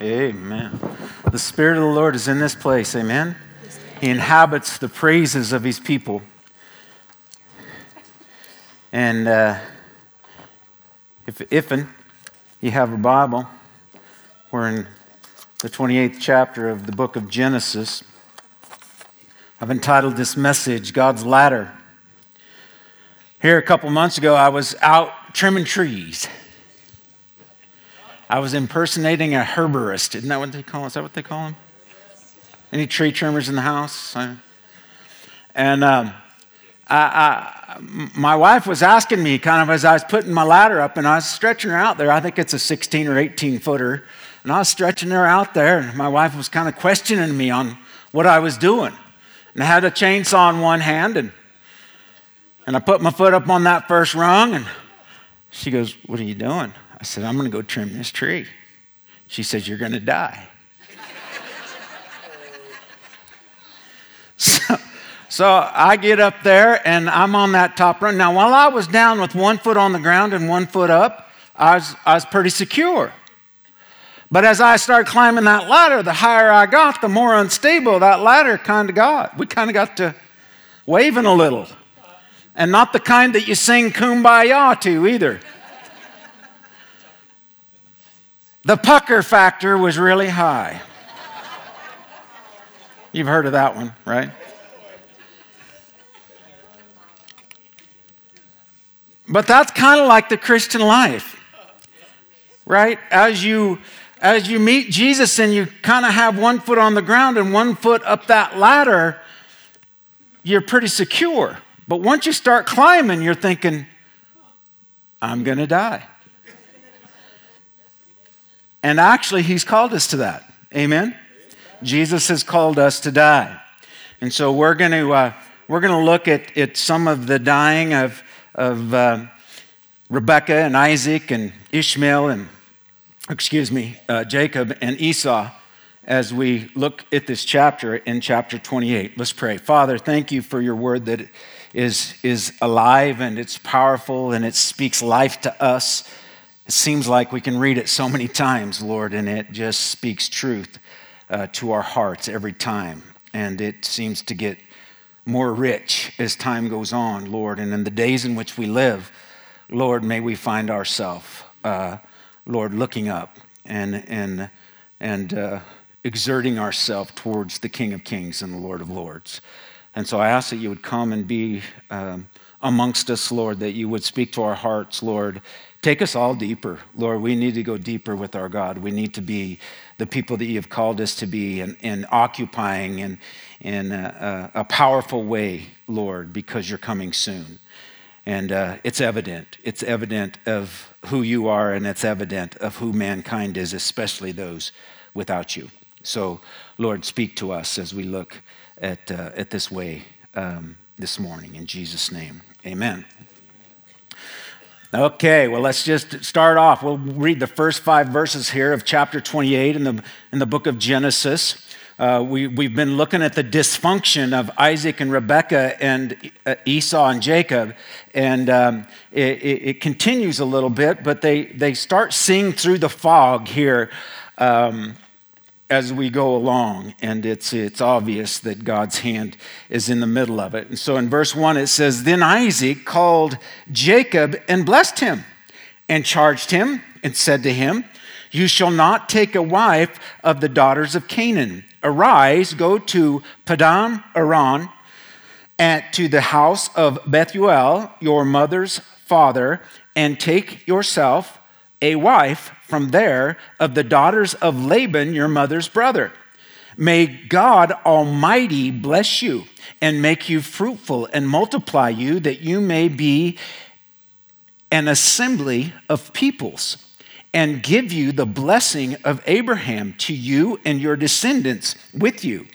Amen. The Spirit of the Lord is in this place. Amen. He inhabits the praises of his people. And uh, if, if you have a Bible, we're in the 28th chapter of the book of Genesis. I've entitled this message, God's Ladder. Here a couple months ago, I was out trimming trees. I was impersonating a arborist. Isn't that what they call? Is that what they call them? Any tree trimmers in the house? And um, I, I, my wife was asking me, kind of as I was putting my ladder up, and I was stretching her out there. I think it's a 16 or 18 footer. And I was stretching her out there, and my wife was kind of questioning me on what I was doing. And I had a chainsaw in one hand, and and I put my foot up on that first rung, and she goes, What are you doing? I said, I'm going to go trim this tree. She says, You're going to die. so, so I get up there and I'm on that top rung. Now, while I was down with one foot on the ground and one foot up, I was, I was pretty secure. But as I started climbing that ladder, the higher I got, the more unstable that ladder kind of got. We kind of got to waving a little and not the kind that you sing kumbaya to either. The pucker factor was really high. You've heard of that one, right? But that's kind of like the Christian life, right? As you as you meet Jesus and you kind of have one foot on the ground and one foot up that ladder, you're pretty secure. But once you start climbing, you're thinking, I'm going to die. And actually, he's called us to that. Amen? Jesus has called us to die. And so we're going to, uh, we're going to look at, at some of the dying of, of uh, Rebekah and Isaac and Ishmael and, excuse me, uh, Jacob and Esau as we look at this chapter in chapter 28. Let's pray. Father, thank you for your word that is, is alive and it's powerful and it speaks life to us. It seems like we can read it so many times, Lord, and it just speaks truth uh, to our hearts every time. And it seems to get more rich as time goes on, Lord. And in the days in which we live, Lord, may we find ourselves, uh, Lord, looking up and, and, and uh, exerting ourselves towards the King of Kings and the Lord of Lords. And so I ask that you would come and be um, amongst us, Lord, that you would speak to our hearts, Lord. Take us all deeper, Lord. We need to go deeper with our God. We need to be the people that you have called us to be and, and occupying in, in a, a, powerful way, Lord, because you're coming soon. And uh, it's evident. It's evident of who you are, and it's evident of who mankind is, especially those without you. So, Lord, speak to us as we look at, uh, at this way um, this morning. In Jesus' name, amen. Okay, well, let's just start off. We'll read the first five verses here of chapter 28 in the, in the book of Genesis. Uh, we, we've been looking at the dysfunction of Isaac and Rebekah and uh, Esau and Jacob, and um, it, it, continues a little bit, but they, they start seeing through the fog here. Um, as we go along, and it's, it's obvious that God's hand is in the middle of it. And so in verse 1, it says, Then Isaac called Jacob and blessed him, and charged him, and said to him, You shall not take a wife of the daughters of Canaan. Arise, go to Paddan Aram, and to the house of Bethuel, your mother's father, and take yourself a wife from there of the daughters of Laban, your mother's brother. May God Almighty bless you and make you fruitful and multiply you, that you may be an assembly of peoples, and give you the blessing of Abraham to you and your descendants with you,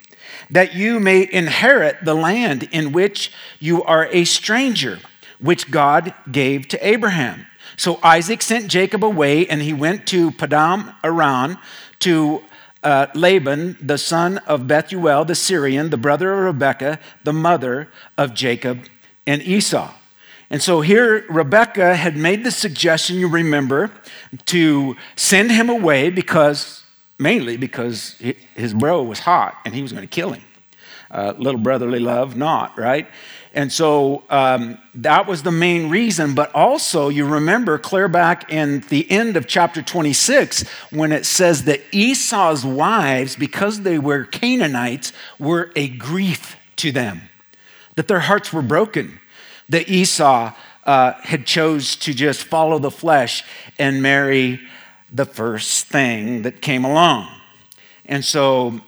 that you may inherit the land in which you are a stranger, which God gave to Abraham. So Isaac sent Jacob away, and he went to Paddan Aram to uh, Laban, the son of Bethuel the Syrian, the brother of Rebekah, the mother of Jacob and Esau. And so here, Rebekah had made the suggestion, you remember, to send him away because mainly because his bro was hot and he was going to kill him. Uh, little brotherly love, not, right? And so um, that was the main reason. But also, you remember clear back in the end of chapter 26 when it says that Esau's wives, because they were Canaanites, were a grief to them, that their hearts were broken, that Esau uh, had chose to just follow the flesh and marry the first thing that came along. And so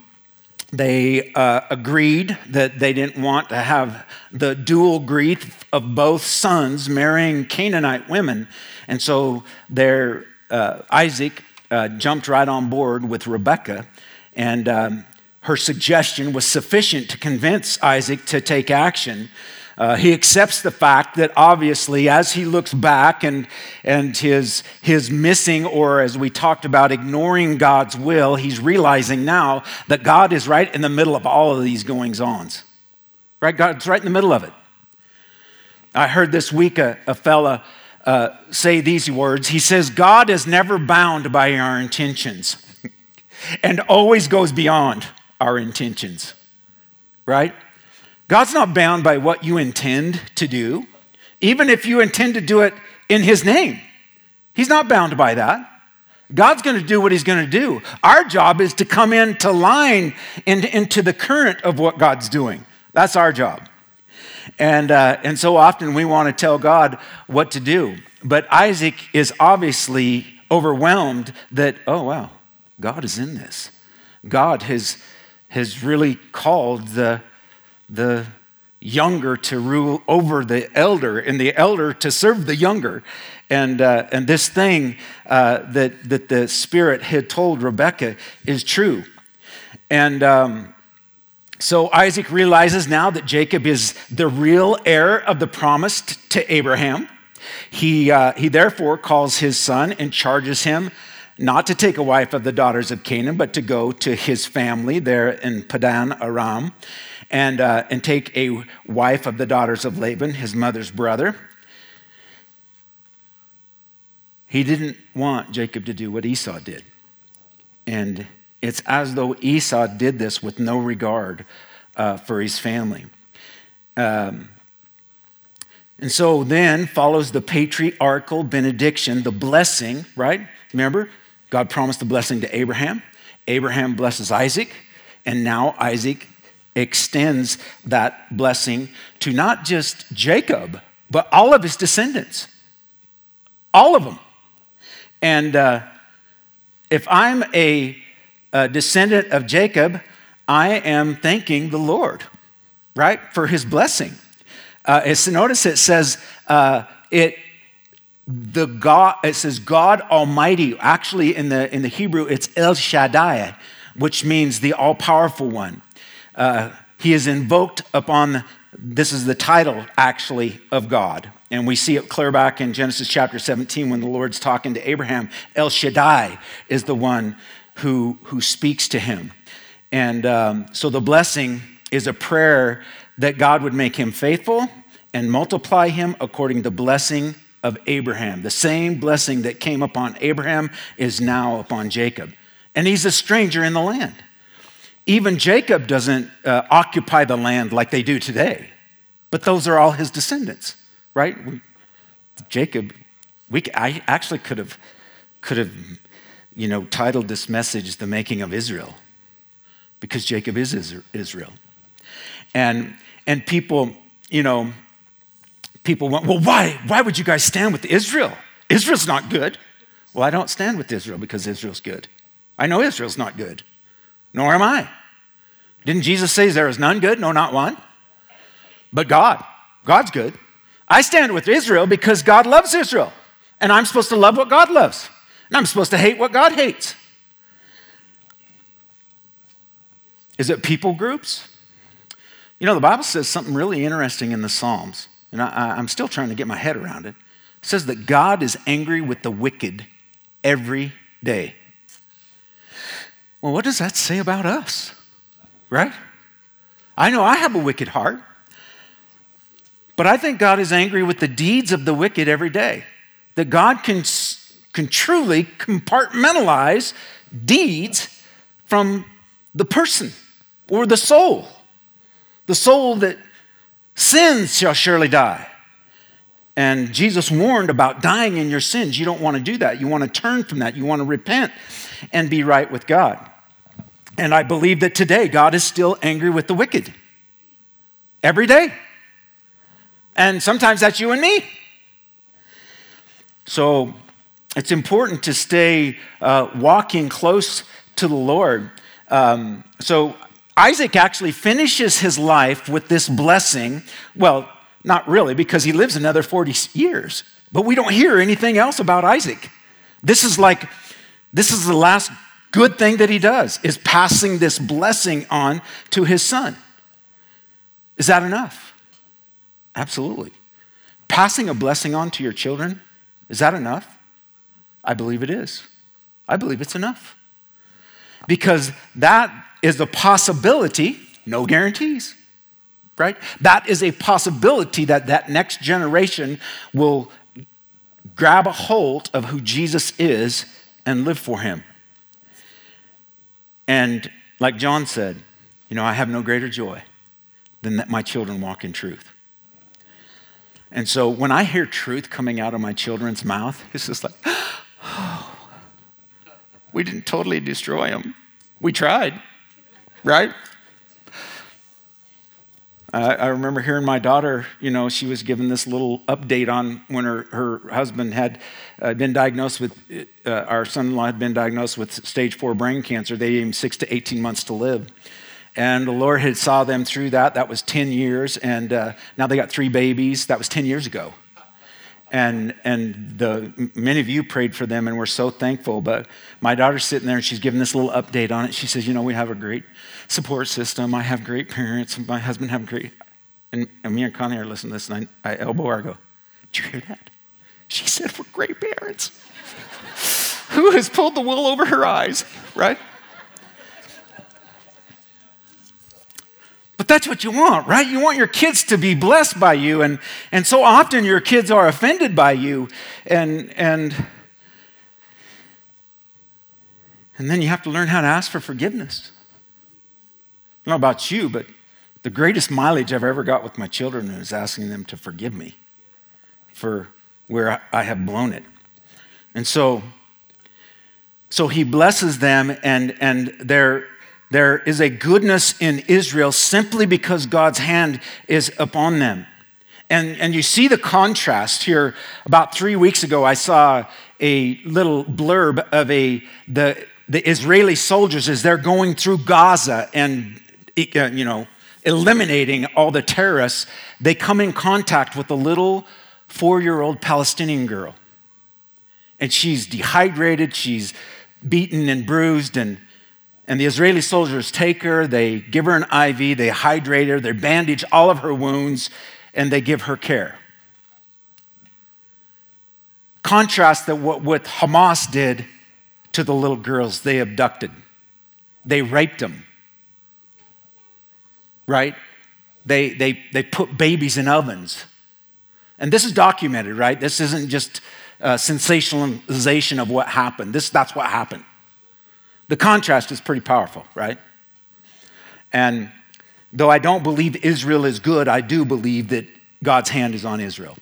they uh, agreed that they didn't want to have the dual grief of both sons marrying Canaanite women. And so their, uh, Isaac uh, jumped right on board with Rebekah, and um, her suggestion was sufficient to convince Isaac to take action. Uh, he accepts the fact that obviously, as he looks back and, and his, his missing, or as we talked about, ignoring God's will, he's realizing now that God is right in the middle of all of these goings ons. Right? God's right in the middle of it. I heard this week a, a fella uh, say these words. He says, God is never bound by our intentions and always goes beyond our intentions. Right? God's not bound by what you intend to do, even if you intend to do it in His name. He's not bound by that. God's going to do what He's going to do. Our job is to come into line in, into the current of what God's doing. That's our job. And, uh, and so often we want to tell God what to do. But Isaac is obviously overwhelmed that, oh, wow, God is in this. God has, has really called the the younger to rule over the elder and the elder to serve the younger. And, uh, and this thing uh, that, that the Spirit had told Rebekah is true. And um, so Isaac realizes now that Jacob is the real heir of the promise to Abraham. He, uh, he therefore calls his son and charges him not to take a wife of the daughters of Canaan, but to go to his family there in Padan Aram and, uh, and take a wife of the daughters of Laban, his mother's brother. He didn't want Jacob to do what Esau did. And it's as though Esau did this with no regard uh, for his family. Um, and so then follows the patriarchal benediction, the blessing, right? Remember, God promised the blessing to Abraham. Abraham blesses Isaac, and now Isaac extends that blessing to not just Jacob, but all of his descendants. All of them. And uh, if I'm a, a descendant of Jacob, I am thanking the Lord, right, for his blessing. Uh, notice it says uh, it the God. It says God Almighty. Actually, in the in the Hebrew, it's El Shaddai, which means the all powerful one he is invoked upon, this is the title actually of God. And we see it clear back in Genesis chapter 17 when the Lord's talking to Abraham. El Shaddai is the one who, who speaks to him. And um, so the blessing is a prayer that God would make him faithful and multiply him according to the blessing of Abraham. The same blessing that came upon Abraham is now upon Jacob. And he's a stranger in the land. Even Jacob doesn't uh, occupy the land like they do today, but those are all his descendants, right? We, Jacob, we, I actually could have, could have, you know, titled this message "The Making of Israel," because Jacob is Israel, and and people, you know, people went, well, why? Why would you guys stand with Israel? Israel's not good. Well, I don't stand with Israel because Israel's good. I know Israel's not good nor am I. Didn't Jesus say there is none good? No, not one. But God, God's good. I stand with Israel because God loves Israel. And I'm supposed to love what God loves. And I'm supposed to hate what God hates. Is it people groups? You know, the Bible says something really interesting in the Psalms, and I, am still trying to get my head around it. It says that God is angry with the wicked every day. Well, what does that say about us? Right? I know I have a wicked heart, but I think God is angry with the deeds of the wicked every day. That God can, can truly compartmentalize deeds from the person or the soul. The soul that sins shall surely die. And Jesus warned about dying in your sins. You don't want to do that. You want to turn from that. You want to repent and be right with God. And I believe that today God is still angry with the wicked. Every day. And sometimes that's you and me. So it's important to stay uh, walking close to the Lord. Um, so Isaac actually finishes his life with this blessing. Well, not really, because he lives another 40 years. But we don't hear anything else about Isaac. This is like, this is the last good thing that he does, is passing this blessing on to his son. Is that enough? Absolutely. Passing a blessing on to your children, is that enough? I believe it is. I believe it's enough. Because that is a possibility, no guarantees, right? That is a possibility that that next generation will grab a hold of who Jesus is and live for him. And like John said, you know, I have no greater joy than that my children walk in truth. And so when I hear truth coming out of my children's mouth, it's just like, oh, we didn't totally destroy them. We tried, right? Uh, I remember hearing my daughter, you know, she was given this little update on when her, her husband had uh, been diagnosed with, uh, our son in law had been diagnosed with stage four brain cancer. They gave him six to 18 months to live. And the Lord had saw them through that. That was 10 years. And uh, now they got three babies. That was 10 years ago. And, and the, many of you prayed for them and we're so thankful. But my daughter's sitting there and she's giving this little update on it. She says, You know, we have a great support system. I have great parents. My husband have great. And, and me and Connie are listening to this and I, I elbow her. I go, Did you hear that? She said, We're great parents. Who has pulled the wool over her eyes, right? That's what you want, right? You want your kids to be blessed by you. And, and so often your kids are offended by you. And, and, and then you have to learn how to ask for forgiveness. I don't know about you, but the greatest mileage I've ever got with my children is asking them to forgive me for where I have blown it. And so, so he blesses them, and, and they're, there is a goodness in Israel simply because God's hand is upon them. And, and you see the contrast here. About three weeks ago, I saw a little blurb of a, the, the Israeli soldiers as they're going through Gaza and, uh, you know, eliminating all the terrorists. They come in contact with a little four year old Palestinian girl. And she's dehydrated, she's beaten and bruised, and and the Israeli soldiers take her, they give her an IV, they hydrate her, they bandage all of her wounds, and they give her care. Contrast that what, what Hamas did to the little girls they abducted, they raped them, right? They, they, they put babies in ovens. And this is documented, right? This isn't just uh, sensationalization of what happened. This, that's what happened. The contrast is pretty powerful, right? And though I don't believe Israel is good, I do believe that God's hand is on Israel.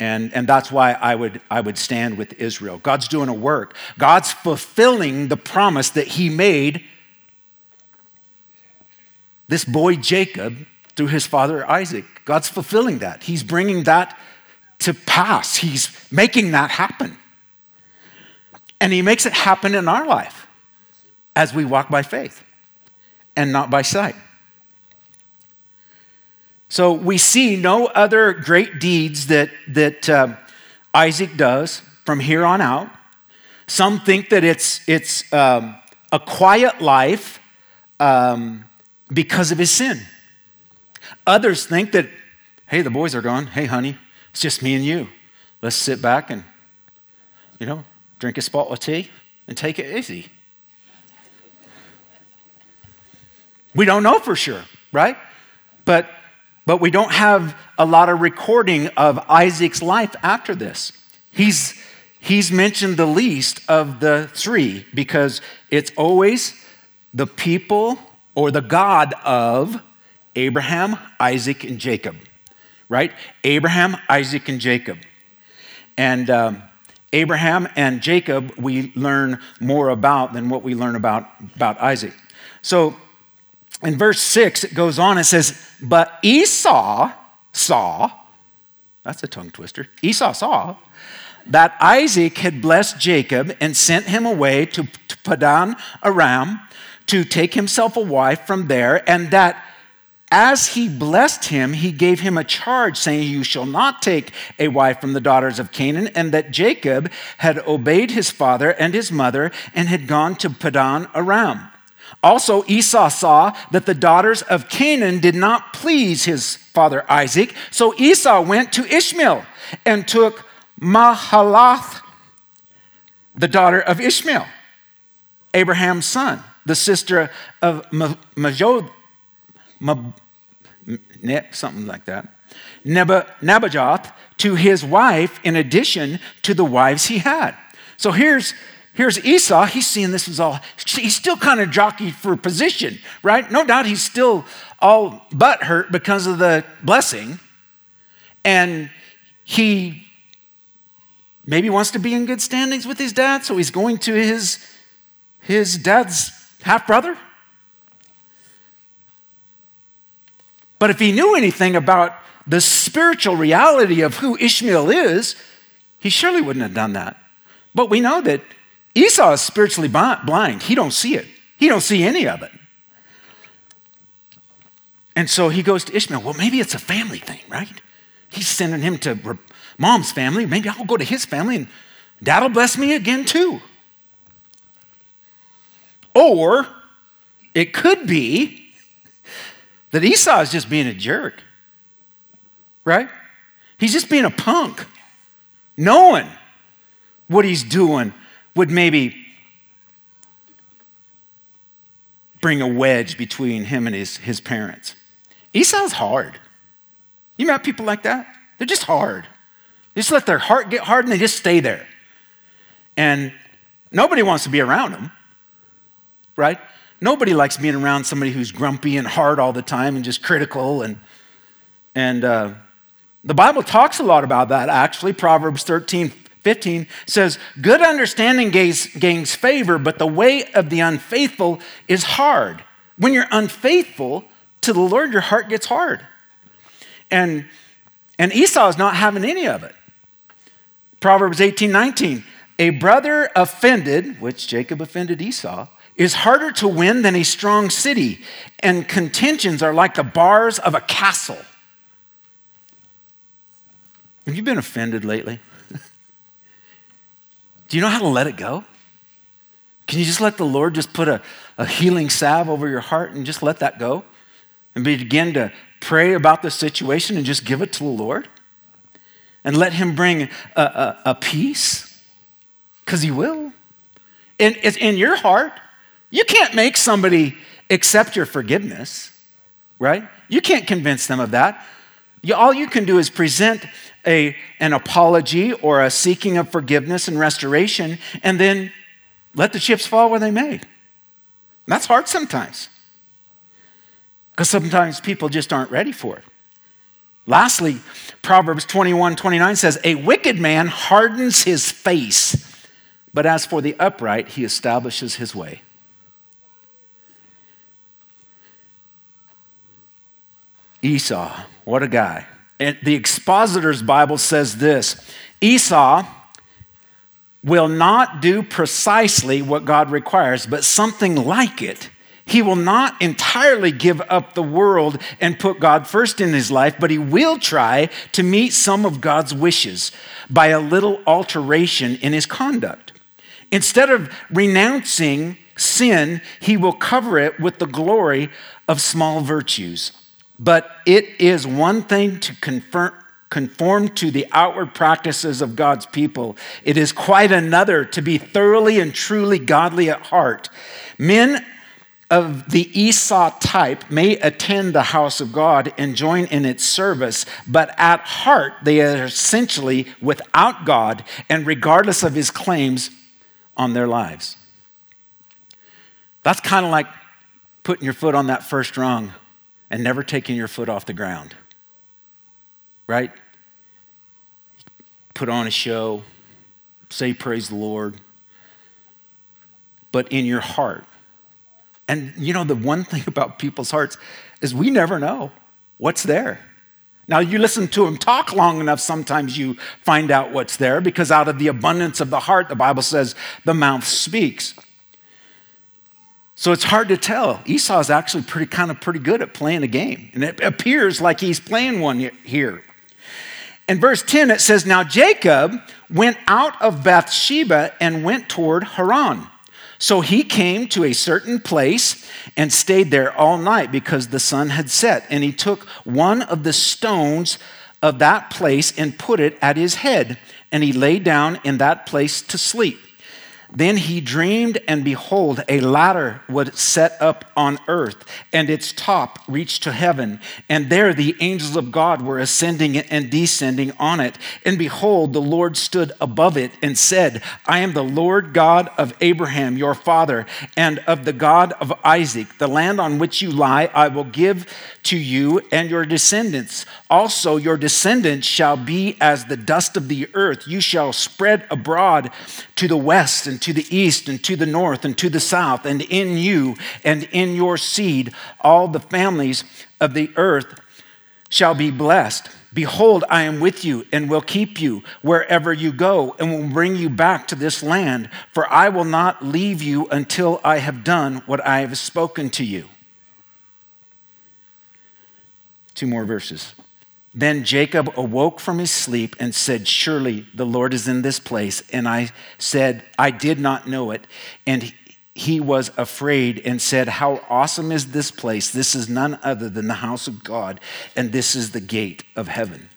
And, and that's why I would, I would stand with Israel. God's doing a work, God's fulfilling the promise that He made this boy Jacob through his father Isaac. God's fulfilling that. He's bringing that to pass, He's making that happen. And He makes it happen in our life as we walk by faith and not by sight. So we see no other great deeds that, that uh, Isaac does from here on out. Some think that it's, it's um, a quiet life um, because of his sin. Others think that, hey, the boys are gone. Hey, honey, it's just me and you. Let's sit back and, you know, drink a spot of tea and take it easy. We don't know for sure, right? But, but we don't have a lot of recording of Isaac's life after this. He's, he's mentioned the least of the three because it's always the people or the God of Abraham, Isaac, and Jacob, right? Abraham, Isaac, and Jacob. And um, Abraham and Jacob, we learn more about than what we learn about, about Isaac. So in verse 6, it goes on and says, But Esau saw, that's a tongue twister, Esau saw that Isaac had blessed Jacob and sent him away to, to Padan Aram to take himself a wife from there, and that as he blessed him, he gave him a charge, saying, You shall not take a wife from the daughters of Canaan, and that Jacob had obeyed his father and his mother and had gone to Padan Aram. Also, Esau saw that the daughters of Canaan did not please his father Isaac, so Esau went to Ishmael and took Mahalath, the daughter of Ishmael, Abraham's son, the sister of Majod, something like that, Nebajoth, to his wife in addition to the wives he had. So here's Here's Esau. He's seeing this is all, he's still kind of jockey for position, right? No doubt he's still all butt hurt because of the blessing. And he maybe wants to be in good standings with his dad, so he's going to his, his dad's half brother. But if he knew anything about the spiritual reality of who Ishmael is, he surely wouldn't have done that. But we know that Esau is spiritually blind. He don't see it. He don't see any of it. And so he goes to Ishmael. Well, maybe it's a family thing, right? He's sending him to mom's family. Maybe I'll go to his family and dad'll bless me again too. Or it could be that Esau is just being a jerk, right? He's just being a punk, knowing what he's doing would maybe bring a wedge between him and his, his parents. Esau's hard. You met people like that? They're just hard. They just let their heart get hard and they just stay there. And nobody wants to be around them, right? Nobody likes being around somebody who's grumpy and hard all the time and just critical. And, and uh, the Bible talks a lot about that, actually. Proverbs 13 15 says, Good understanding gains, gains favor, but the way of the unfaithful is hard. When you're unfaithful to the Lord, your heart gets hard. And, and Esau is not having any of it. Proverbs 18 19, a brother offended, which Jacob offended Esau, is harder to win than a strong city, and contentions are like the bars of a castle. Have you been offended lately? Do you know how to let it go? Can you just let the Lord just put a, a healing salve over your heart and just let that go? And begin to pray about the situation and just give it to the Lord? And let Him bring a, a, a peace? Because He will. And it's in your heart. You can't make somebody accept your forgiveness, right? You can't convince them of that. You, all you can do is present a, an apology or a seeking of forgiveness and restoration, and then let the chips fall where they may. That's hard sometimes because sometimes people just aren't ready for it. Lastly, Proverbs 21 29 says, A wicked man hardens his face, but as for the upright, he establishes his way. Esau, what a guy. And the expositor's Bible says this Esau will not do precisely what God requires, but something like it. He will not entirely give up the world and put God first in his life, but he will try to meet some of God's wishes by a little alteration in his conduct. Instead of renouncing sin, he will cover it with the glory of small virtues. But it is one thing to confirm, conform to the outward practices of God's people. It is quite another to be thoroughly and truly godly at heart. Men of the Esau type may attend the house of God and join in its service, but at heart they are essentially without God and regardless of his claims on their lives. That's kind of like putting your foot on that first rung and never taking your foot off the ground. Right? Put on a show, say praise the Lord, but in your heart. And you know, the one thing about people's hearts is we never know what's there. Now, you listen to them talk long enough, sometimes you find out what's there because out of the abundance of the heart, the Bible says, the mouth speaks. So it's hard to tell. Esau is actually pretty kind of pretty good at playing a game, and it appears like he's playing one here. In verse 10, it says, Now Jacob went out of Beersheba and went toward Haran. So he came to a certain place and stayed there all night because the sun had set. And he took one of the stones of that place and put it at his head. And he lay down in that place to sleep. Then he dreamed, and behold, a ladder was set up on earth, and its top reached to heaven. And there the angels of God were ascending and descending on it. And behold, the Lord stood above it and said, I am the Lord God of Abraham, your father, and of the God of Isaac. The land on which you lie, I will give to you and your descendants. Also, your descendants shall be as the dust of the earth. You shall spread abroad to the west and to the east and to the north and to the south, and in you and in your seed all the families of the earth shall be blessed. Behold, I am with you and will keep you wherever you go and will bring you back to this land, for I will not leave you until I have done what I have spoken to you. Two more verses. Then Jacob awoke from his sleep and said, Surely the Lord is in this place. And I said, I did not know it. And he was afraid and said, How awesome is this place! This is none other than the house of God, and this is the gate of heaven.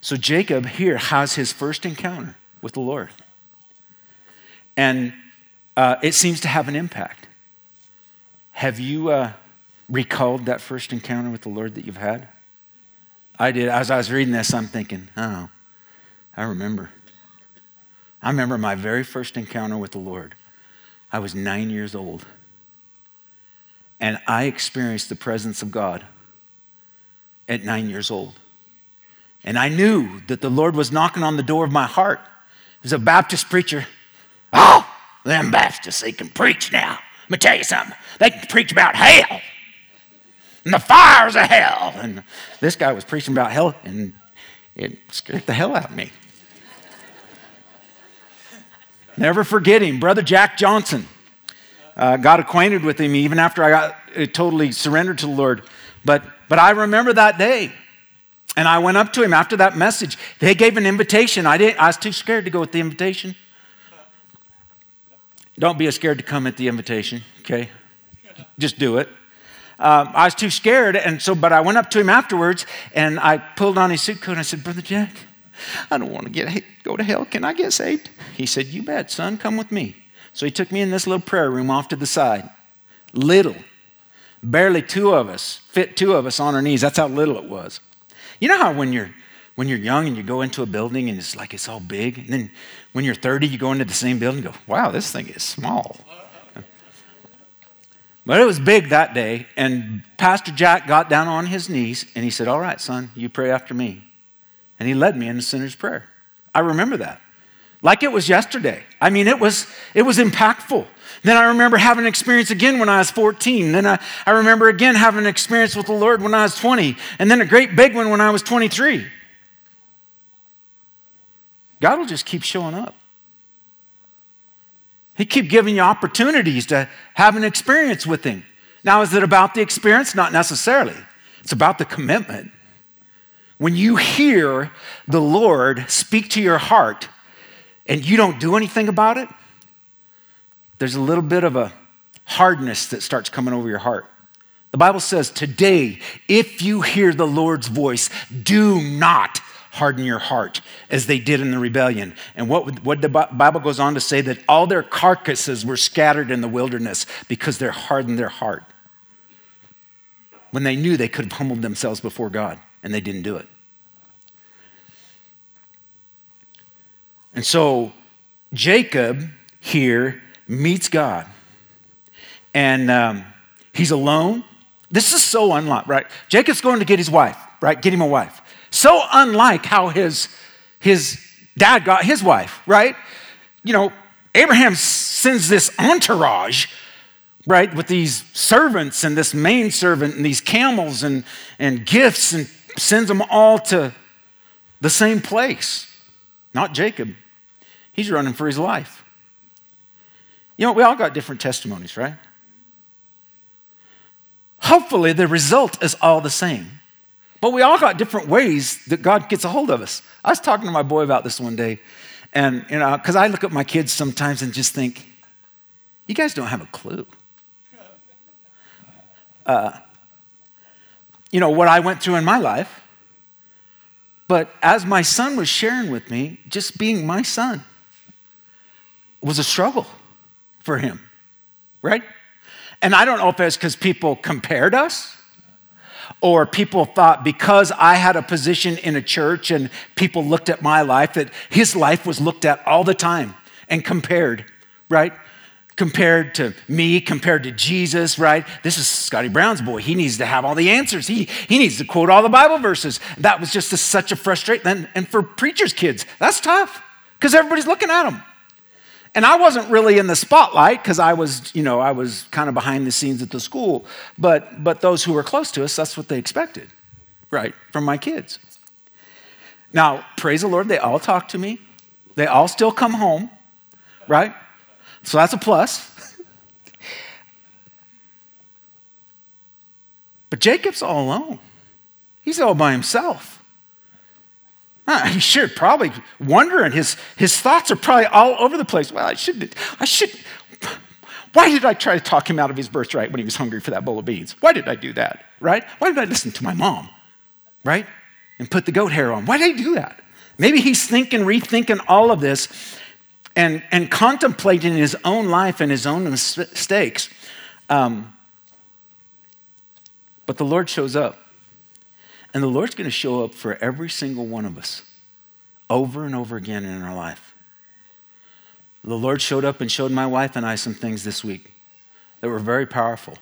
So Jacob here has his first encounter with the Lord. And uh, it seems to have an impact. Have you uh, recalled that first encounter with the Lord that you've had? I did. As I was reading this, I'm thinking, oh, I remember. I remember my very first encounter with the Lord. I was nine years old. And I experienced the presence of God at nine years old. And I knew that the Lord was knocking on the door of my heart. As a Baptist preacher, oh, them Baptists, they can preach now. Let me tell you something. They can preach about hell and the fires of hell. And this guy was preaching about hell, and it scared the hell out of me. Never forget him, Brother Jack Johnson. Uh, got acquainted with him even after I got uh, totally surrendered to the Lord. But, but I remember that day. And I went up to him after that message. They gave an invitation. I, didn't, I was too scared to go with the invitation. Don't be scared to come at the invitation, okay? Just do it um, I was too scared. And so, but I went up to him afterwards and I pulled on his suit coat and I said, Brother Jack, I don't want to get, go to hell. Can I get saved? He said, You bet, son, come with me. So he took me in this little prayer room off to the side. Little. Barely two of us, fit two of us on our knees. That's how little it was. You know how when you're when you're young and you go into a building and it's like it's all big, and then when you're 30, you go into the same building and go, wow, this thing is small. But it was big that day, and Pastor Jack got down on his knees and he said, All right, son, you pray after me. And he led me in the sinner's prayer. I remember that. Like it was yesterday. I mean, it was, it was impactful. Then I remember having an experience again when I was 14. Then I, I remember again having an experience with the Lord when I was 20. And then a great big one when I was 23. God will just keep showing up. He keep giving you opportunities to have an experience with him. Now, is it about the experience? Not necessarily. It's about the commitment. When you hear the Lord speak to your heart and you don't do anything about it, there's a little bit of a hardness that starts coming over your heart. The Bible says, Today, if you hear the Lord's voice, do not harden your heart as they did in the rebellion. And what, what the Bible goes on to say that all their carcasses were scattered in the wilderness because they hardened their heart. When they knew they could have humbled themselves before God, and they didn't do it. And so Jacob here meets God. And um, He's alone. This is so unlike, right? Jacob's going to get his wife, right? Get him a wife. So unlike how his, his dad got his wife, right? You know, Abraham sends this entourage, right, with these servants and this main servant and these camels and, and gifts and sends them all to the same place. Not Jacob. He's running for his life. You know, we all got different testimonies, right? Hopefully, the result is all the same. But we all got different ways that God gets a hold of us. I was talking to my boy about this one day, and, you know, because I look at my kids sometimes and just think, you guys don't have a clue. Uh, you know, what I went through in my life. But as my son was sharing with me, just being my son was a struggle for him, right? And I don't know if it's because people compared us or people thought because I had a position in a church and people looked at my life that his life was looked at all the time and compared, right? Compared to me, compared to Jesus, right? This is Scotty Brown's boy. He needs to have all the answers. He, he needs to quote all the Bible verses. That was just a, such a frustration. And, and for preachers' kids, that's tough because everybody's looking at them. And I wasn't really in the spotlight because I was, you know, I was kind of behind the scenes at the school. But, but those who were close to us, that's what they expected, right, from my kids. Now, praise the Lord, they all talk to me. They all still come home, right? So that's a plus. but Jacob's all alone, he's all by himself. He's sure probably wondering. His, his thoughts are probably all over the place. Well, I should, I should. Why did I try to talk him out of his birthright when he was hungry for that bowl of beans? Why did I do that? Right? Why did I listen to my mom? Right? And put the goat hair on. Why did I do that? Maybe he's thinking, rethinking all of this and, and contemplating his own life and his own mistakes. Um, but the Lord shows up. And the Lord's going to show up for every single one of us over and over again in our life. The Lord showed up and showed my wife and I some things this week that were very powerful.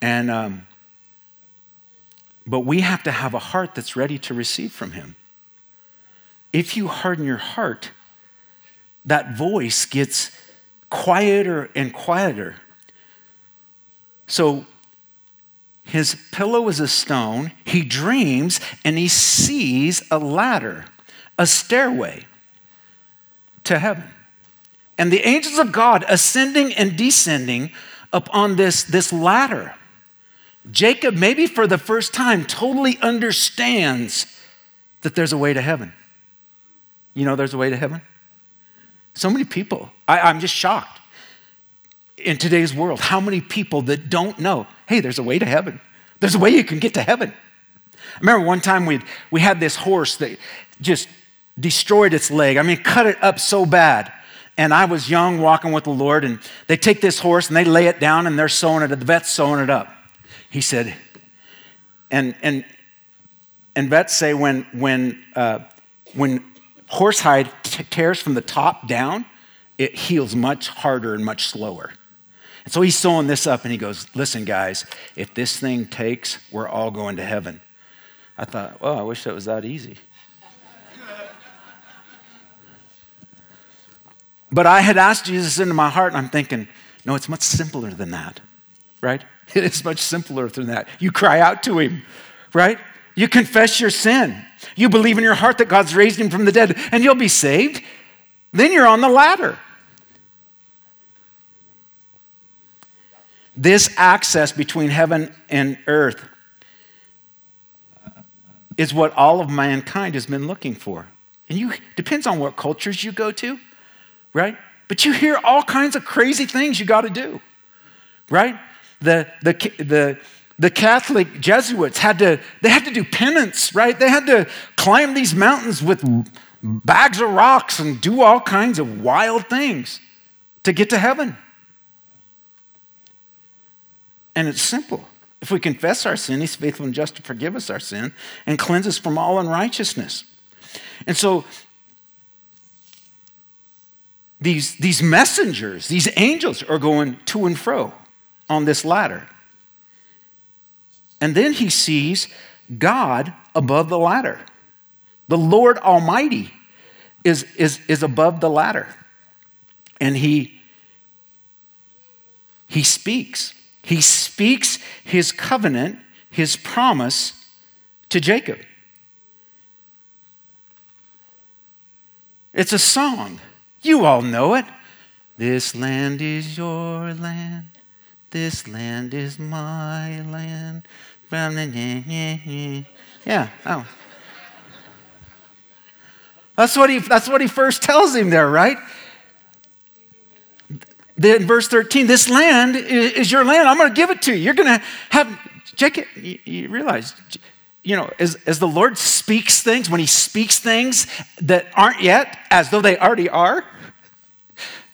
And, um, but we have to have a heart that's ready to receive from Him. If you harden your heart, that voice gets quieter and quieter. So his pillow is a stone. He dreams and he sees a ladder, a stairway to heaven. And the angels of God ascending and descending upon this, this ladder. Jacob, maybe for the first time, totally understands that there's a way to heaven. You know, there's a way to heaven? So many people, I, I'm just shocked in today's world how many people that don't know hey, there's a way to heaven. There's a way you can get to heaven. I remember one time we we had this horse that just destroyed its leg. I mean, cut it up so bad. And I was young walking with the Lord, and they take this horse and they lay it down and they're sewing it, the vet's sewing it up. He said, and, and, and vets say when, when, uh, when horsehide t- tears from the top down, it heals much harder and much slower. And so he's sewing this up and he goes, Listen, guys, if this thing takes, we're all going to heaven. I thought, Well, I wish that was that easy. but I had asked Jesus into my heart, and I'm thinking, No, it's much simpler than that, right? It is much simpler than that. You cry out to him, right? You confess your sin. You believe in your heart that God's raised him from the dead, and you'll be saved. Then you're on the ladder. This access between heaven and earth is what all of mankind has been looking for. And you depends on what cultures you go to, right? But you hear all kinds of crazy things you got to do, right? The, the, the, the Catholic Jesuits had to, they had to do penance, right? They had to climb these mountains with bags of rocks and do all kinds of wild things to get to heaven. And it's simple. If we confess our sin, He's faithful and just to forgive us our sin and cleanse us from all unrighteousness. And so, these, these messengers, these angels are going to and fro, on this ladder. And then he sees God above the ladder. The Lord Almighty is, is, is above the ladder. And he, he speaks. He speaks his covenant, his promise to Jacob. It's a song. You all know it. This land is your land. This land is my land. Yeah, oh. That's what he, that's what he first tells him there, right? Then verse 13, this land is your land. I'm going to give it to you. You're going to have, Jacob, you, realize, you know, as, as the Lord speaks things, when he speaks things that aren't yet, as though they already are,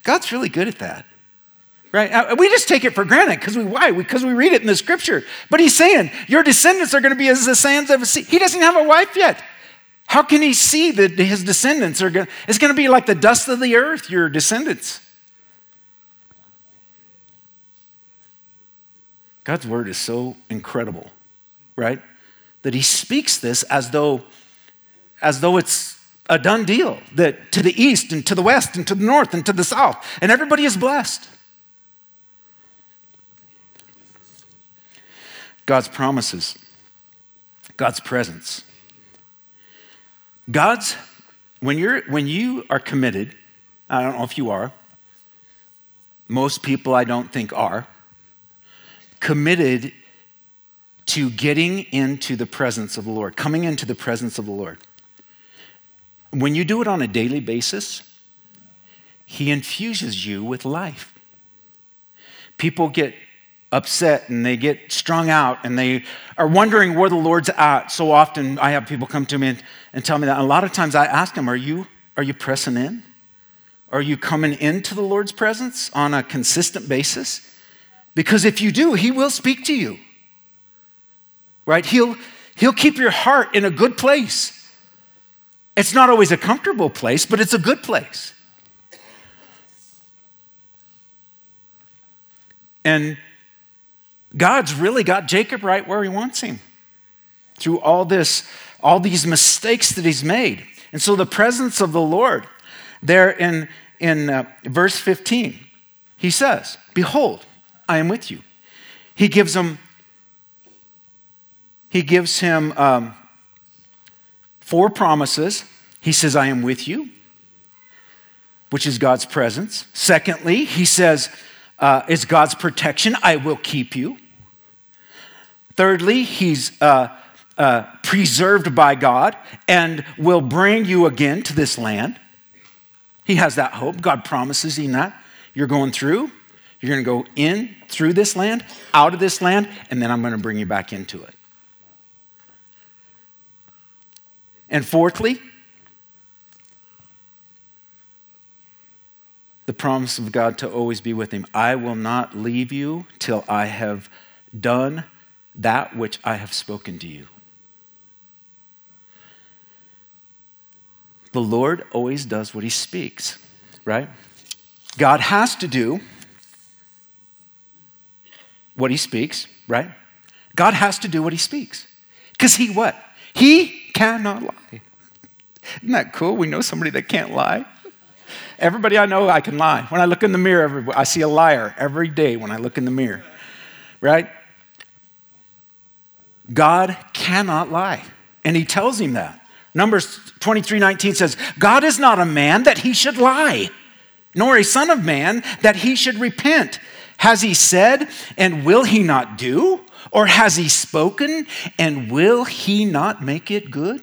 God's really good at that. Right? We just take it for granted because we why? Because we read it in the scripture. But he's saying, Your descendants are going to be as the sands of the sea. He doesn't have a wife yet. How can he see that his descendants are going to, it's going to be like the dust of the earth, your descendants? God's word is so incredible, right? That he speaks this as though as though it's a done deal that to the east and to the west and to the north and to the south and everybody is blessed. God's promises, God's presence. God's, when, you're, when you are committed, I don't know if you are, most people I don't think are, committed to getting into the presence of the Lord, coming into the presence of the Lord. When you do it on a daily basis, He infuses you with life. People get upset and they get strung out and they are wondering where the Lord's at. So often I have people come to me and, and tell me that. A lot of times I ask them, Are you, are you pressing in? Are you coming into the Lord's presence on a consistent basis? Because if you do, He will speak to you. Right? He'll, he'll keep your heart in a good place. It's not always a comfortable place, but it's a good place. And God's really got Jacob right where he wants him through all this, all these mistakes that he's made. And so the presence of the Lord, there in, in uh, verse 15, he says, Behold, I am with you. He gives him, he gives him um, four promises. He says, I am with you, which is God's presence. Secondly, he says, uh, it's God's protection. I will keep you. Thirdly, he's uh, uh, preserved by God and will bring you again to this land. He has that hope. God promises him that. You're going through, you're going to go in through this land, out of this land, and then I'm going to bring you back into it. And fourthly, the promise of God to always be with him. I will not leave you till I have done that which I have spoken to you. The Lord always does what he speaks, right? God has to do what he speaks, right? God has to do what he speaks. Because he what? He cannot lie. Isn't that cool? We know somebody that can't lie. Everybody I know, I can lie. When I look in the mirror, I see a liar every day when I look in the mirror, right? God cannot lie. And he tells him that. Numbers 23 19 says, God is not a man that he should lie, nor a son of man that he should repent. Has he said, and will he not do? Or has he spoken, and will he not make it good?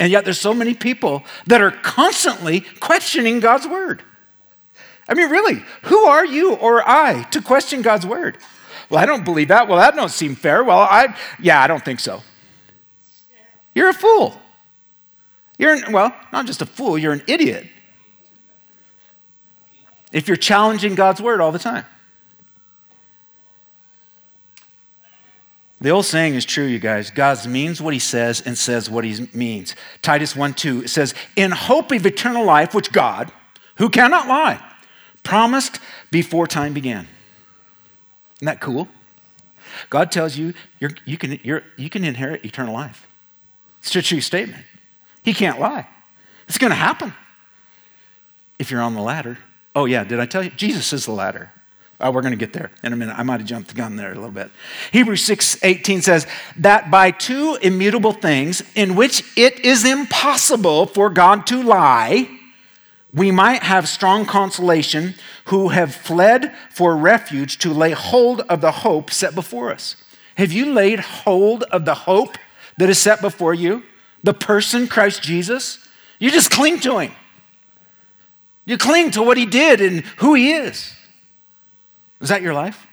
And yet, there's so many people that are constantly questioning God's word. I mean, really, who are you or I to question God's word? Well, I don't believe that. Well, that don't seem fair. Well, I, yeah, I don't think so. You're a fool. You're, an, well, not just a fool, you're an idiot. If you're challenging God's word all the time. The old saying is true, you guys. God means what he says and says what he means. Titus 1 2, it says, In hope of eternal life, which God, who cannot lie, promised before time began. Isn't that cool? God tells you you can, you can inherit eternal life. It's a true statement. He can't lie. It's going to happen if you're on the ladder. Oh, yeah, did I tell you? Jesus is the ladder. Oh, we're going to get there in a minute. I might have jumped the gun there a little bit. Hebrews 6 18 says, That by two immutable things in which it is impossible for God to lie, we might have strong consolation who have fled for refuge to lay hold of the hope set before us. Have you laid hold of the hope that is set before you? The person, Christ Jesus? You just cling to him. You cling to what he did and who he is. Is that your life?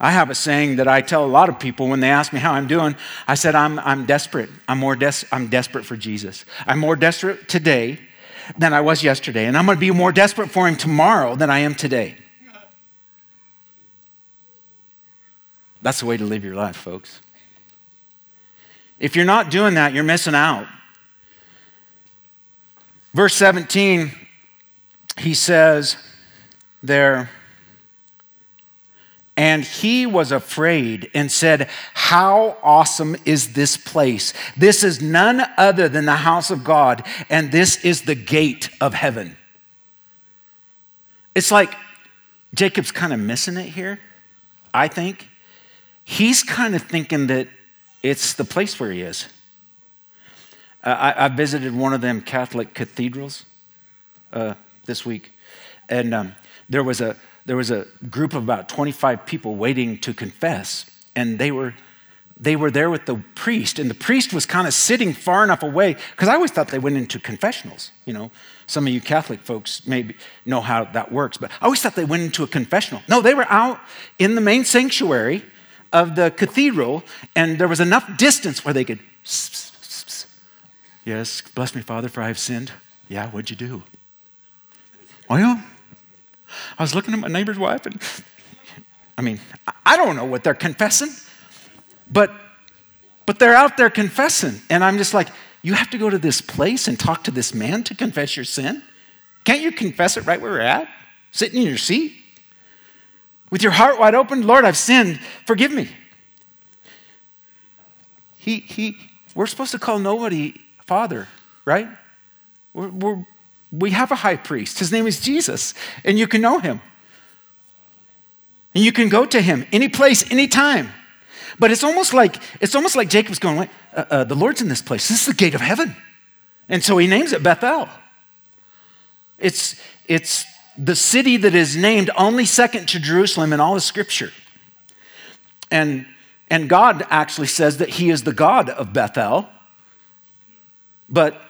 I have a saying that I tell a lot of people when they ask me how I'm doing. I said, I'm, I'm desperate. I'm, more des- I'm desperate for Jesus. I'm more desperate today than I was yesterday. And I'm going to be more desperate for him tomorrow than I am today. That's the way to live your life, folks. If you're not doing that, you're missing out. Verse 17, he says there, and he was afraid and said, How awesome is this place! This is none other than the house of God, and this is the gate of heaven. It's like Jacob's kind of missing it here, I think. He's kind of thinking that it's the place where he is. Uh, I, I, visited one of them Catholic cathedrals uh, this week, and um, there was a there was a group of about 25 people waiting to confess, and they were they were there with the priest, and the priest was kind of sitting far enough away because I always thought they went into confessionals. You know, some of you Catholic folks maybe know how that works, but I always thought they went into a confessional. No, they were out in the main sanctuary of the cathedral, and there was enough distance where they could. Yes, bless me, Father, for I have sinned. Yeah, what'd you do? Oh, yeah. I was looking at my neighbor's wife, and I mean, I don't know what they're confessing, but but they're out there confessing, and I'm just like, you have to go to this place and talk to this man to confess your sin. Can't you confess it right where you're at, sitting in your seat, with your heart wide open? Lord, I've sinned. Forgive me. He he. We're supposed to call nobody Father, right? We're, we're we have a high priest. His name is Jesus, and you can know him. And you can go to him any place, any time. But it's almost like it's almost like Jacob's going, uh, uh, the Lord's in this place. This is the gate of heaven. And so he names it Bethel. It's, it's the city that is named only second to Jerusalem in all of Scripture. And, and God actually says that he is the God of Bethel. But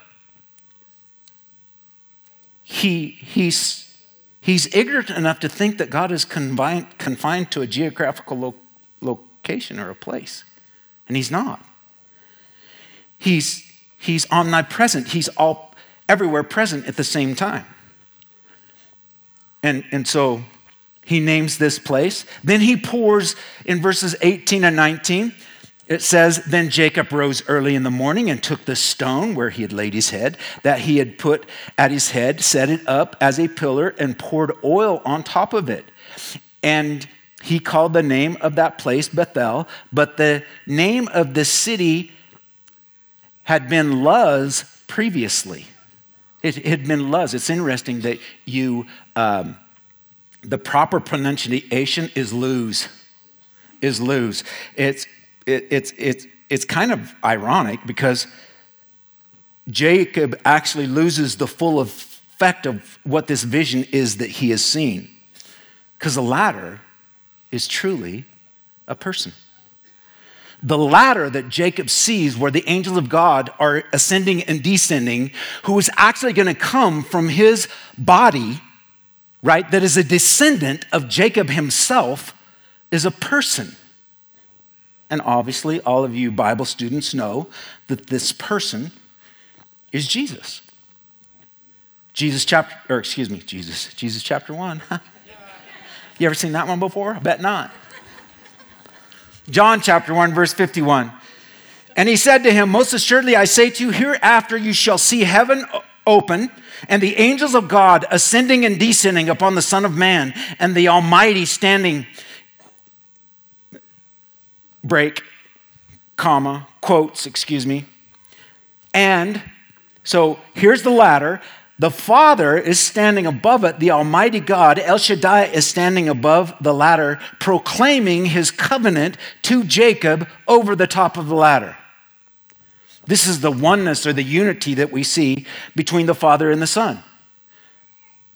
he, he's, he's ignorant enough to think that God is confined, confined to a geographical lo- location or a place. And he's not. He's, he's omnipresent. He's all everywhere present at the same time. And, and so he names this place. Then he pours in verses 18 and 19 it says, Then Jacob rose early in the morning and took the stone where he had laid his head, that he had put at his head, set it up as a pillar, and poured oil on top of it. And he called the name of that place Bethel, but the name of the city had been Luz previously. It had been Luz. It's interesting that you, um, the proper pronunciation is Luz. Is Luz. It's it, it's, it's, it's kind of ironic because Jacob actually loses the full effect of what this vision is that he has seen. Because the ladder is truly a person. The ladder that Jacob sees, where the angels of God are ascending and descending, who is actually going to come from his body, right, that is a descendant of Jacob himself, is a person. And obviously, all of you Bible students know that this person is Jesus. Jesus chapter, or excuse me, Jesus, Jesus chapter one. you ever seen that one before? I bet not. John chapter 1, verse 51. And he said to him, Most assuredly I say to you, hereafter you shall see heaven open and the angels of God ascending and descending upon the Son of Man, and the Almighty standing, break, comma, quotes, excuse me. And so here's the ladder. The Father is standing above it. The Almighty God, El Shaddai, is standing above the ladder, proclaiming his covenant to Jacob over the top of the ladder. This is the oneness or the unity that we see between the Father and the Son.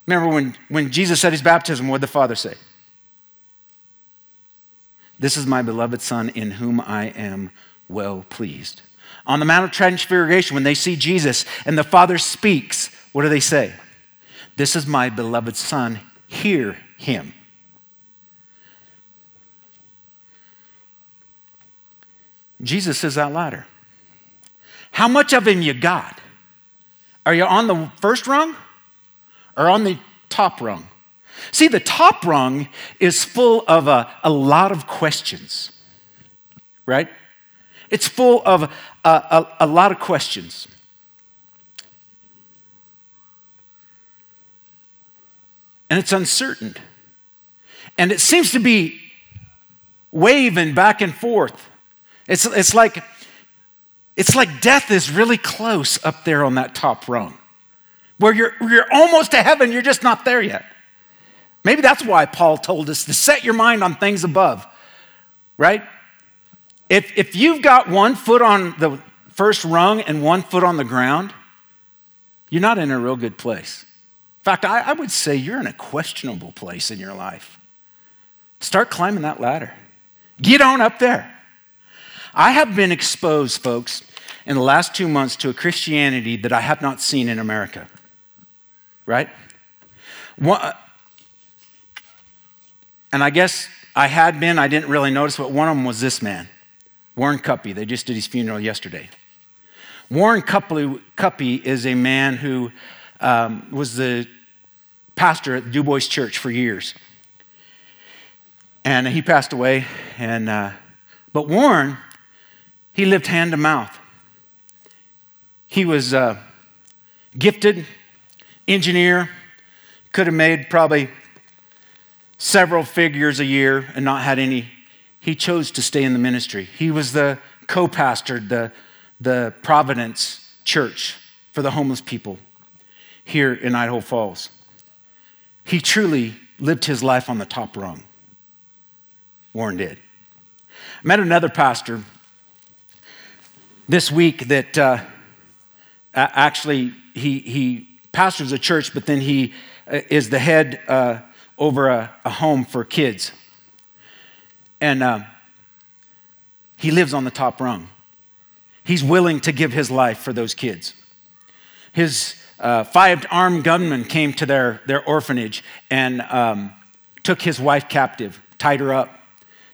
Remember when, when Jesus said his baptism, what did the Father say? This is my beloved Son in whom I am well pleased. On the Mount of Transfiguration, when they see Jesus and the Father speaks, what do they say? This is my beloved Son, hear him. Jesus is that ladder. How much of him you got? Are you on the first rung or on the top rung? See, the top rung is full of a, a lot of questions, right? It's full of a, a, a lot of questions. And it's uncertain. And it seems to be waving back and forth. It's, it's like it's like death is really close up there on that top rung, where you're, you're almost to heaven, you're just not there yet. Maybe that's why Paul told us to set your mind on things above, right? If, if you've got one foot on the first rung and one foot on the ground, you're not in a real good place. In fact, I, I would say you're in a questionable place in your life. Start climbing that ladder. Get on up there. I have been exposed, folks, in the last two months to a Christianity that I have not seen in America. Right? One, and I guess I had been, I didn't really notice, but one of them was this man, Warren Cuppy. They just did his funeral yesterday. Warren Cuppy, Cuppy is a man who um, was the pastor at Du Bois Church for years. And he passed away. And, uh, but Warren, he lived hand to mouth. He was uh, gifted, engineer, could have made probably several figures a year and not had any. He chose to stay in the ministry. He was the co pastor, the, the Providence Church for the homeless people here in Idaho Falls. He truly lived his life on the top rung. Warren did. I met another pastor this week that. Uh, actually, he, he pastors a church, but then he uh, is the head uh, over a, a, home for kids. And uh, he lives on the top rung. He's willing to give his life for those kids. His uh, five armed gunmen came to their, their orphanage and um, took his wife captive, tied her up,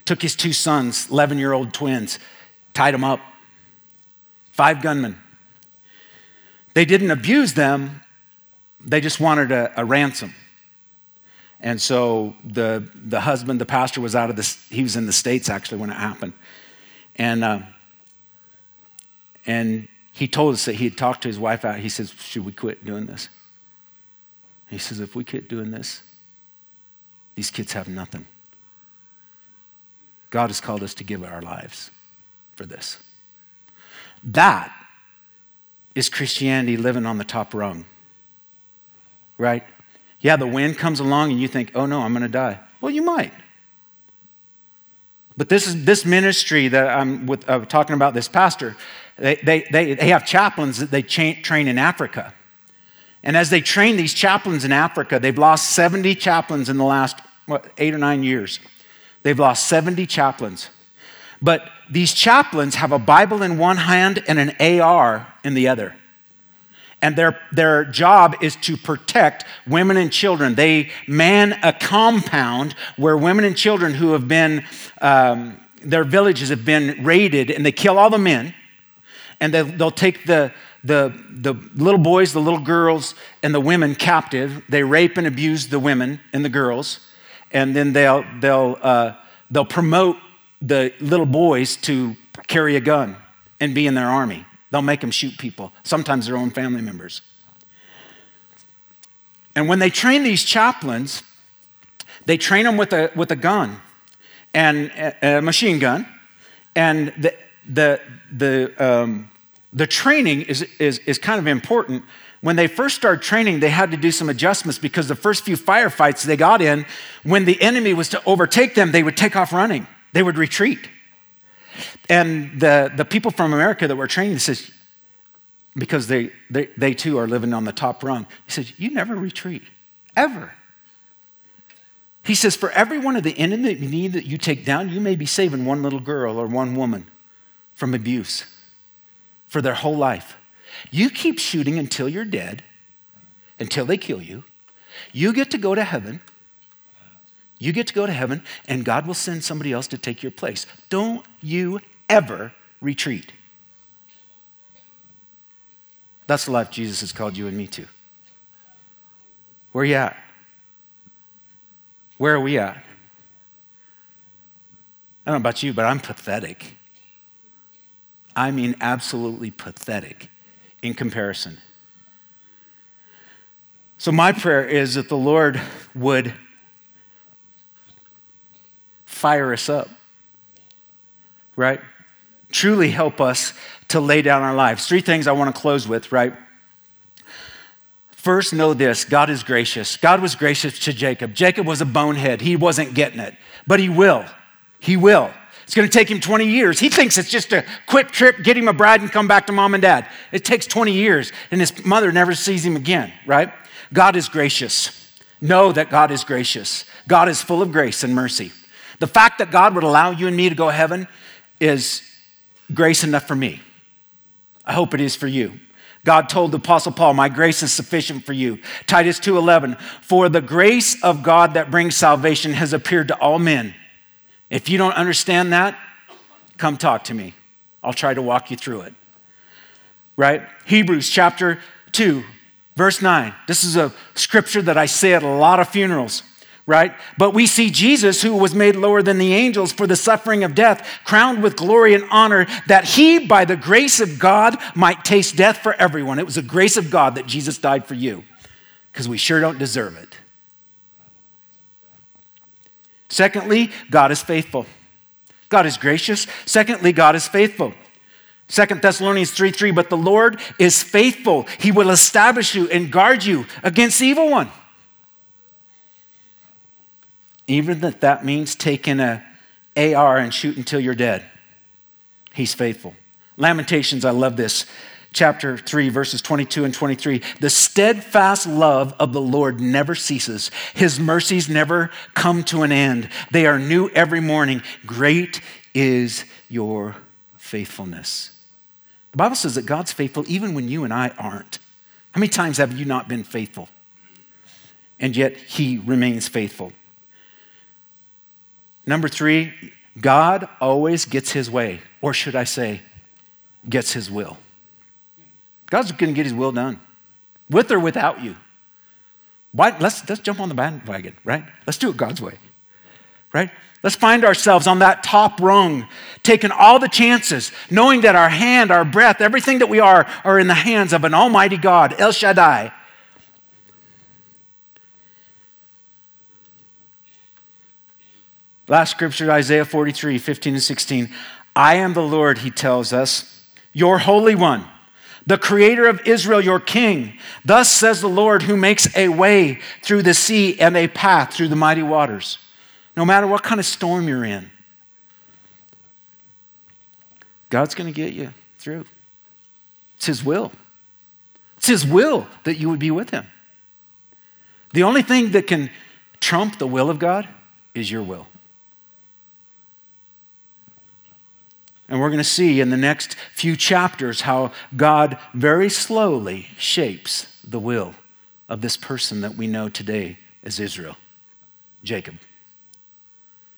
took his two sons, 11 year old twins, tied them up. Five gunmen. They didn't abuse them, they just wanted a, a ransom. And so the, the husband, the pastor, was out of the, he was in the States actually when it happened. And, uh, and he told us that he had talked to his wife out. He says, Should we quit doing this? He says, If we quit doing this, these kids have nothing. God has called us to give our lives for this. That is Christianity living on the top rung. Right? Yeah, the wind comes along and you think, oh no, I'm going to die. Well, you might. But this is this ministry that I'm with, uh, talking about, this pastor, they, they, they, they have chaplains that they cha- train in Africa. And as they train these chaplains in Africa, they've lost 70 chaplains in the last what, eight or nine years. They've lost 70 chaplains. But these chaplains have a Bible in one hand and an AR in the other. And their, their job is to protect women and children. They man a compound where women and children who have been, um, their villages have been raided, and they kill all the men. And they, they'll take the, the, the little boys, the little girls, and the women captive. They rape and abuse the women and the girls. And then they'll, they'll, uh, they'll promote the little boys to carry a gun and be in their army. They'll make them shoot people, sometimes their own family members. And when they train these chaplains, they train them with a, with a gun and a, machine gun. And the, the, the, um, the training is, is, is kind of important. When they first started training, they had to do some adjustments because the first few firefights they got in, when the enemy was to overtake them, they would take off running, they would retreat. And the, the people from America that were training says, because they, they, they too are living on the top rung, he says, You never retreat, ever. He says, For every one of the enemy that you take down, you may be saving one little girl or one woman from abuse for their whole life. You keep shooting until you're dead, until they kill you. You get to go to heaven. You get to go to heaven, and God will send somebody else to take your place. Don't you ever retreat. That's the life Jesus has called you and me to. Where are you at? Where are we at? I don't know about you, but I'm pathetic. I mean, absolutely pathetic in comparison. So, my prayer is that the Lord would fire us up, right? Truly help us to lay down our lives. Three things I want to close with, right? First, know this God is gracious. God was gracious to Jacob. Jacob was a bonehead, he wasn't getting it, but he will. He will. It's going to take him 20 years. He thinks it's just a quick trip, get him a bride, and come back to mom and dad. It takes 20 years, and his mother never sees him again, right? God is gracious. Know that God is gracious. God is full of grace and mercy. The fact that God would allow you and me to go to heaven is grace enough for me. I hope it is for you. God told the apostle Paul, "My grace is sufficient for you." Titus 2:11, "For the grace of God that brings salvation has appeared to all men." If you don't understand that, come talk to me. I'll try to walk you through it. Right? Hebrews chapter 2, verse 9. This is a scripture that I say at a lot of funerals, right? But we see Jesus, who was made lower than the angels for the suffering of death, crowned with glory and honor, that he, by the grace of God, might taste death for everyone. It was the grace of God that Jesus died for you, because we sure don't deserve it. Secondly, God is faithful. God is gracious. Secondly, God is faithful. Second Thessalonians 3 3, but the Lord is faithful. He will establish you and guard you against the evil one. Even that that means taking a AR and shoot until you're dead. He's faithful. Lamentations, I love this chapter 3, verses 22 and 23. The steadfast love of the Lord never ceases, His mercies never come to an end. They are new every morning. Great is your faithfulness. The Bible says that God's faithful even when you and I aren't. How many times have you not been faithful? And yet He remains faithful. Number three, God always gets His way, or should I say, gets His will. God's going to get his will done, with or without you. Why, let's, let's jump on the bandwagon, right? Let's do it God's way, right? Let's find ourselves on that top rung, taking all the chances, knowing that our hand, our breath, everything that we are, are in the hands of an almighty God, El Shaddai. Last scripture, Isaiah 43, 15 and 16. I am the Lord, he tells us, your Holy One the creator of Israel, your king. Thus says the Lord, who makes a way through the sea and a path through the mighty waters. No matter what kind of storm you're in, God's going to get you through. It's His will. It's His will that you would be with Him. The only thing that can trump the will of God is your will. And we're going to see in the next few chapters how God very slowly shapes the will of this person that we know today as Israel, Jacob,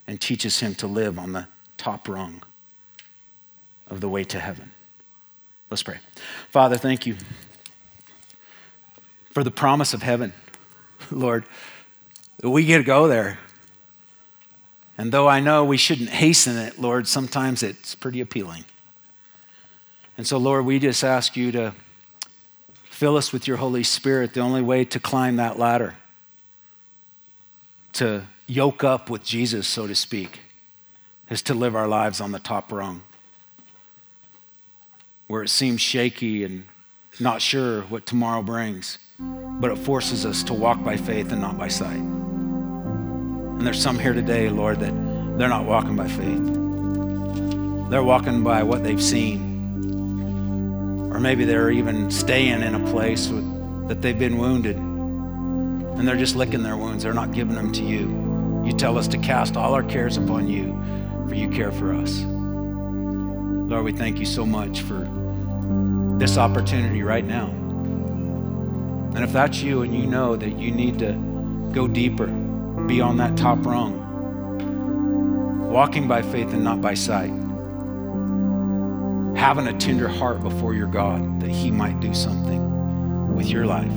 and teaches him to live on the top rung of the way to heaven. Let's pray. Father, thank you for the promise of heaven, Lord. We get to go there. And though I know we shouldn't hasten it, Lord, sometimes it's pretty appealing. And so, Lord, we just ask you to Fill us with your Holy Spirit, the only way to climb that ladder, to yoke up with Jesus, so to speak, is to live our lives on the top rung, where it seems shaky and not sure what tomorrow brings, but it forces us to walk by faith and not by sight. And there's some here today, Lord, that they're not walking by faith. They're walking by what they've seen. Or maybe they're even staying in a place with, that they've been wounded and they're just licking their wounds. They're not giving them to you. You tell us to cast all our cares upon you, for you care for us. Lord, we thank you so much for this opportunity right now. And if that's you and you know that you need to go deeper, be on that top rung, walking by faith and not by sight, having a tender heart before your God that He might do something with your life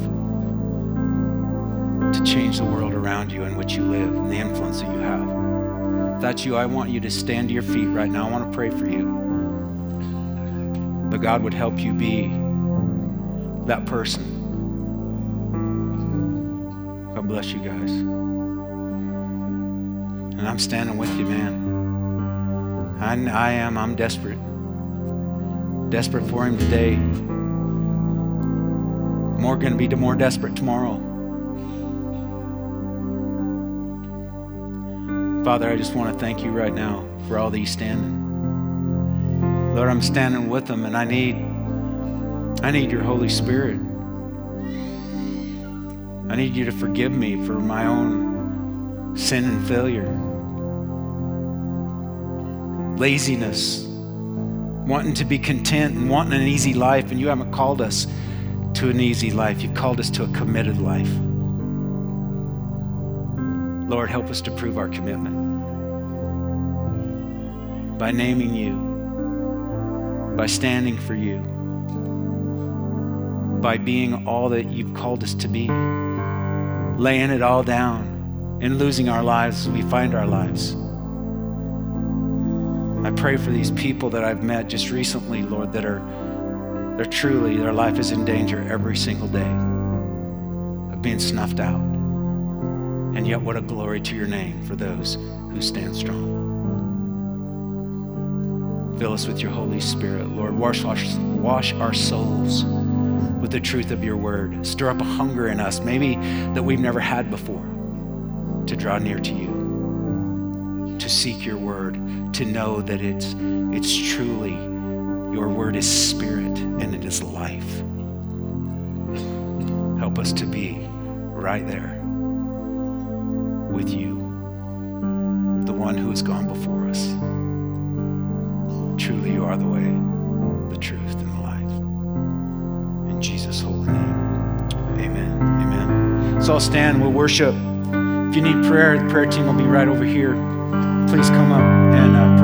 to change the world around you in which you live and the influence that you have. If that's you, I want you to stand to your feet right now. I want to pray for you. That God would help you be that person. God bless you guys. And I'm standing with you, man. I, I am. I'm desperate. Desperate for Him today. More going to be more desperate tomorrow. Father, I just want to thank you right now for all these standing. Lord, I'm standing with them and I need I need your Holy Spirit. I need you to forgive me for my own sin and failure. Laziness, wanting to be content and wanting an easy life, and you haven't called us to an easy life. You've called us to a committed life. Lord, help us to prove our commitment by naming you, by standing for you, by being all that you've called us to be, laying it all down and losing our lives we find our lives. I pray for these people that I've met just recently, Lord, that are they're truly, their life is in danger every single day of being snuffed out. And yet, what a glory to your name for those who stand strong. Fill us with your Holy Spirit, Lord. Wash, wash, wash our souls with the truth of your word. Stir up a hunger in us, maybe that we've never had before, to draw near to you, to seek your word, to know that it's, it's truly your word is spirit and it is life. Help us to be right there with you, the one who has gone before us. Truly, you are the way, the truth, and the life. In Jesus' holy name, amen. Amen. So I'll stand, we'll worship. If you need prayer, the prayer team will be right over here. Please come up and uh.